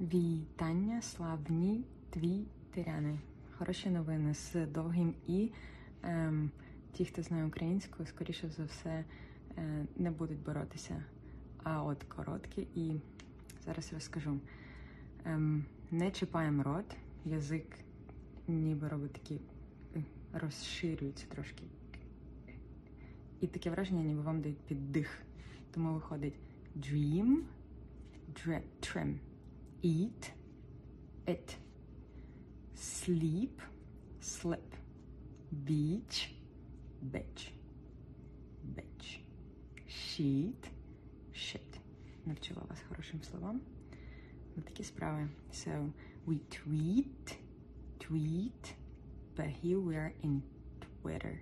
Вітання, славні твіттеряни. Хороші новини з довгим і. Ем, ті, хто знає українську, скоріше за все е, не будуть боротися. А от короткі і зараз розкажу. Ем, не чіпаємо рот, язик ніби робить такі е, розширюється трошки. І таке враження, ніби вам дають піддих. Тому виходить dream, dre- trim, eat, it, sleep, slip, beach, bitch, bitch, sheet, shit. Навчила вас хорошим словам. На такі справи. So, we tweet, tweet, but here we are in Twitter.